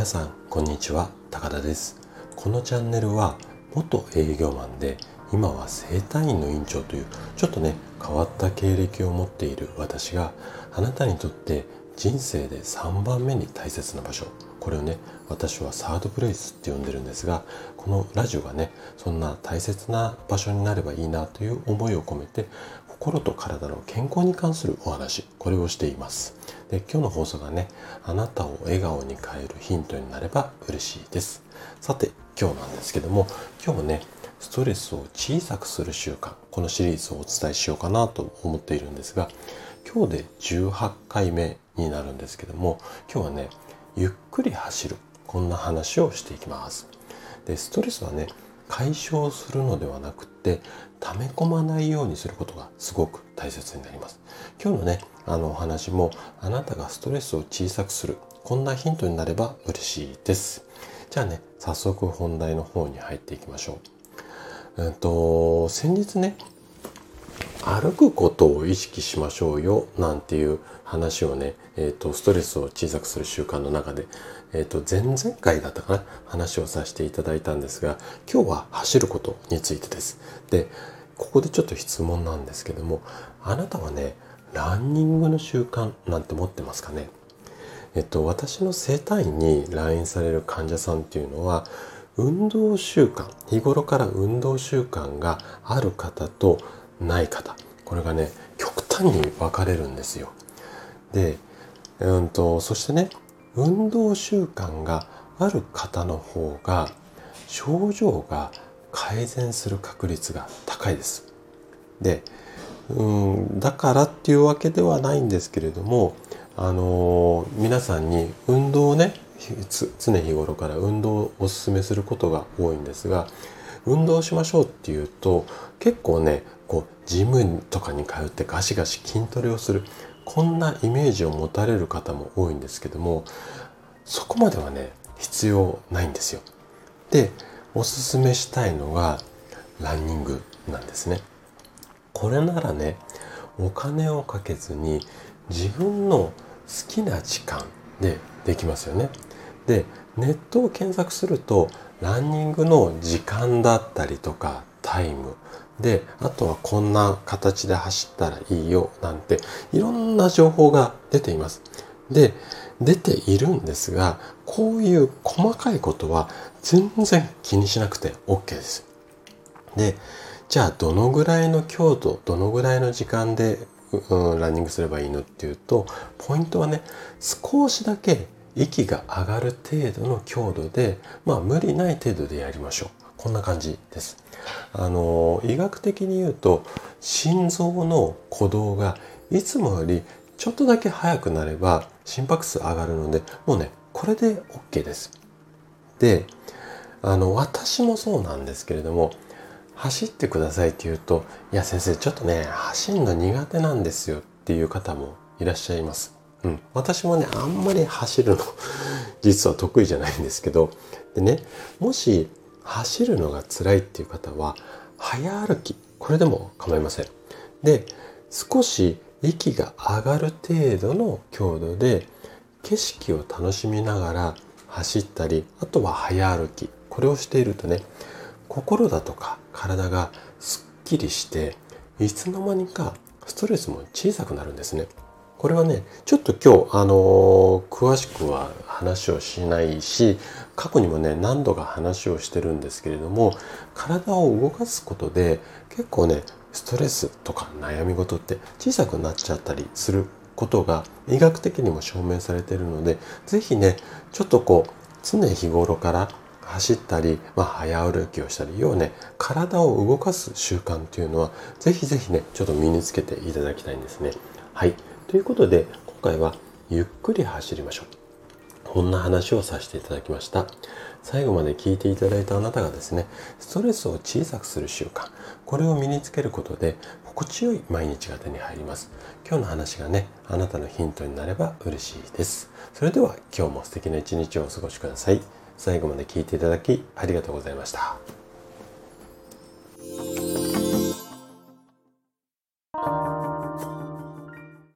皆さんこんにちは。高田です。このチャンネルは元営業マンで今は整体院の院長というちょっとね変わった経歴を持っている私があなたにとって人生で3番目に大切な場所。これをね私はサードプレイスって呼んでるんですがこのラジオがねそんな大切な場所になればいいなという思いを込めて心と体の健康に関するお話これをしています。で今日の放送がねあなたを笑顔に変えるヒントになれば嬉しいです。さて今日なんですけども今日もねストレスを小さくする習慣このシリーズをお伝えしようかなと思っているんですが今日で18回目になるんですけども今日はねゆっくり走るこんな話をしていきます。でストレスはね解消するのではなくて溜め込まないようにすることがすごく大切になります。今日のねあのお話もあなたがストレスを小さくするこんなヒントになれば嬉しいです。じゃあね早速本題の方に入っていきましょう。うんと先日ね歩くことを意識しましょうよなんていう話をね、えーと、ストレスを小さくする習慣の中で、えーと、前々回だったかな話をさせていただいたんですが今日は走ることについてです。でここでちょっと質問なんですけどもあなたはねランニングの習慣なんて持ってますかね？えっと私の整体院に来院される患者さんっていうのは運動習慣日頃から運動習慣がある方とない方これがね極端に分かれるんですよ。で、うんと、そしてね運動習慣がある方の方が症状が改善する確率が高いです。で、うん、だからっていうわけではないんですけれども、あのー、皆さんに運動をね常日頃から運動をおすすめすることが多いんですが運動しましょうっていうと結構ねジムとかに通ってガシガシ筋トレをするこんなイメージを持たれる方も多いんですけどもそこまではね必要ないんですよ。でおすすめしたいのがランニングなんですね。これならねお金をかけずに自分の好きな時間でできますよね。でネットを検索するとランニングの時間だったりとかタイムであとはこんな形で走ったらいいよなんていろんな情報が出ています。で出ているんですがこういう細かいことは全然気にしなくて OK です。でじゃあどのぐらいの強度どのぐらいの時間で、うん、ランニングすればいいのっていうとポイントはね少しだけ息が上がる程度の強度でまあ無理ない程度でやりましょう。こんな感じです。あの医学的に言うと心臓の鼓動がいつもよりちょっとだけ速くなれば心拍数上がるのでもうねこれで OK です。であの私もそうなんですけれども走ってくださいって言うといや先生ちょっとね走るの苦手なんですよっていう方もいらっしゃいます。うん、私もねあんまり走るの実は得意じゃないんですけどでねもし走るのが辛いっていう方は早歩きこれでも構いませんで少し息が上がる程度の強度で景色を楽しみながら走ったりあとは早歩きこれをしているとね心だとか体がすっきりしていつの間にかストレスも小さくなるんですね。これはねちょっと今日あの詳しくは話をしないし過去にもね何度か話をしてるんですけれども体を動かすことで結構ねストレスとか悩み事って小さくなっちゃったりすることが医学的にも証明されているので是非ねちょっとこう常日頃から走ったり、まあ、早歩きをしたり要はね体を動かす習慣っていうのは是非是非ねちょっと身につけていただきたいんですね。はいということで今回はゆっくり走りましょう。こんな話をさせていただきました。最後まで聞いていただいたあなたがですね、ストレスを小さくする習慣、これを身につけることで心地よい毎日が手に入ります。今日の話がね、あなたのヒントになれば嬉しいです。それでは今日も素敵な一日をお過ごしください。最後まで聞いていただきありがとうございました。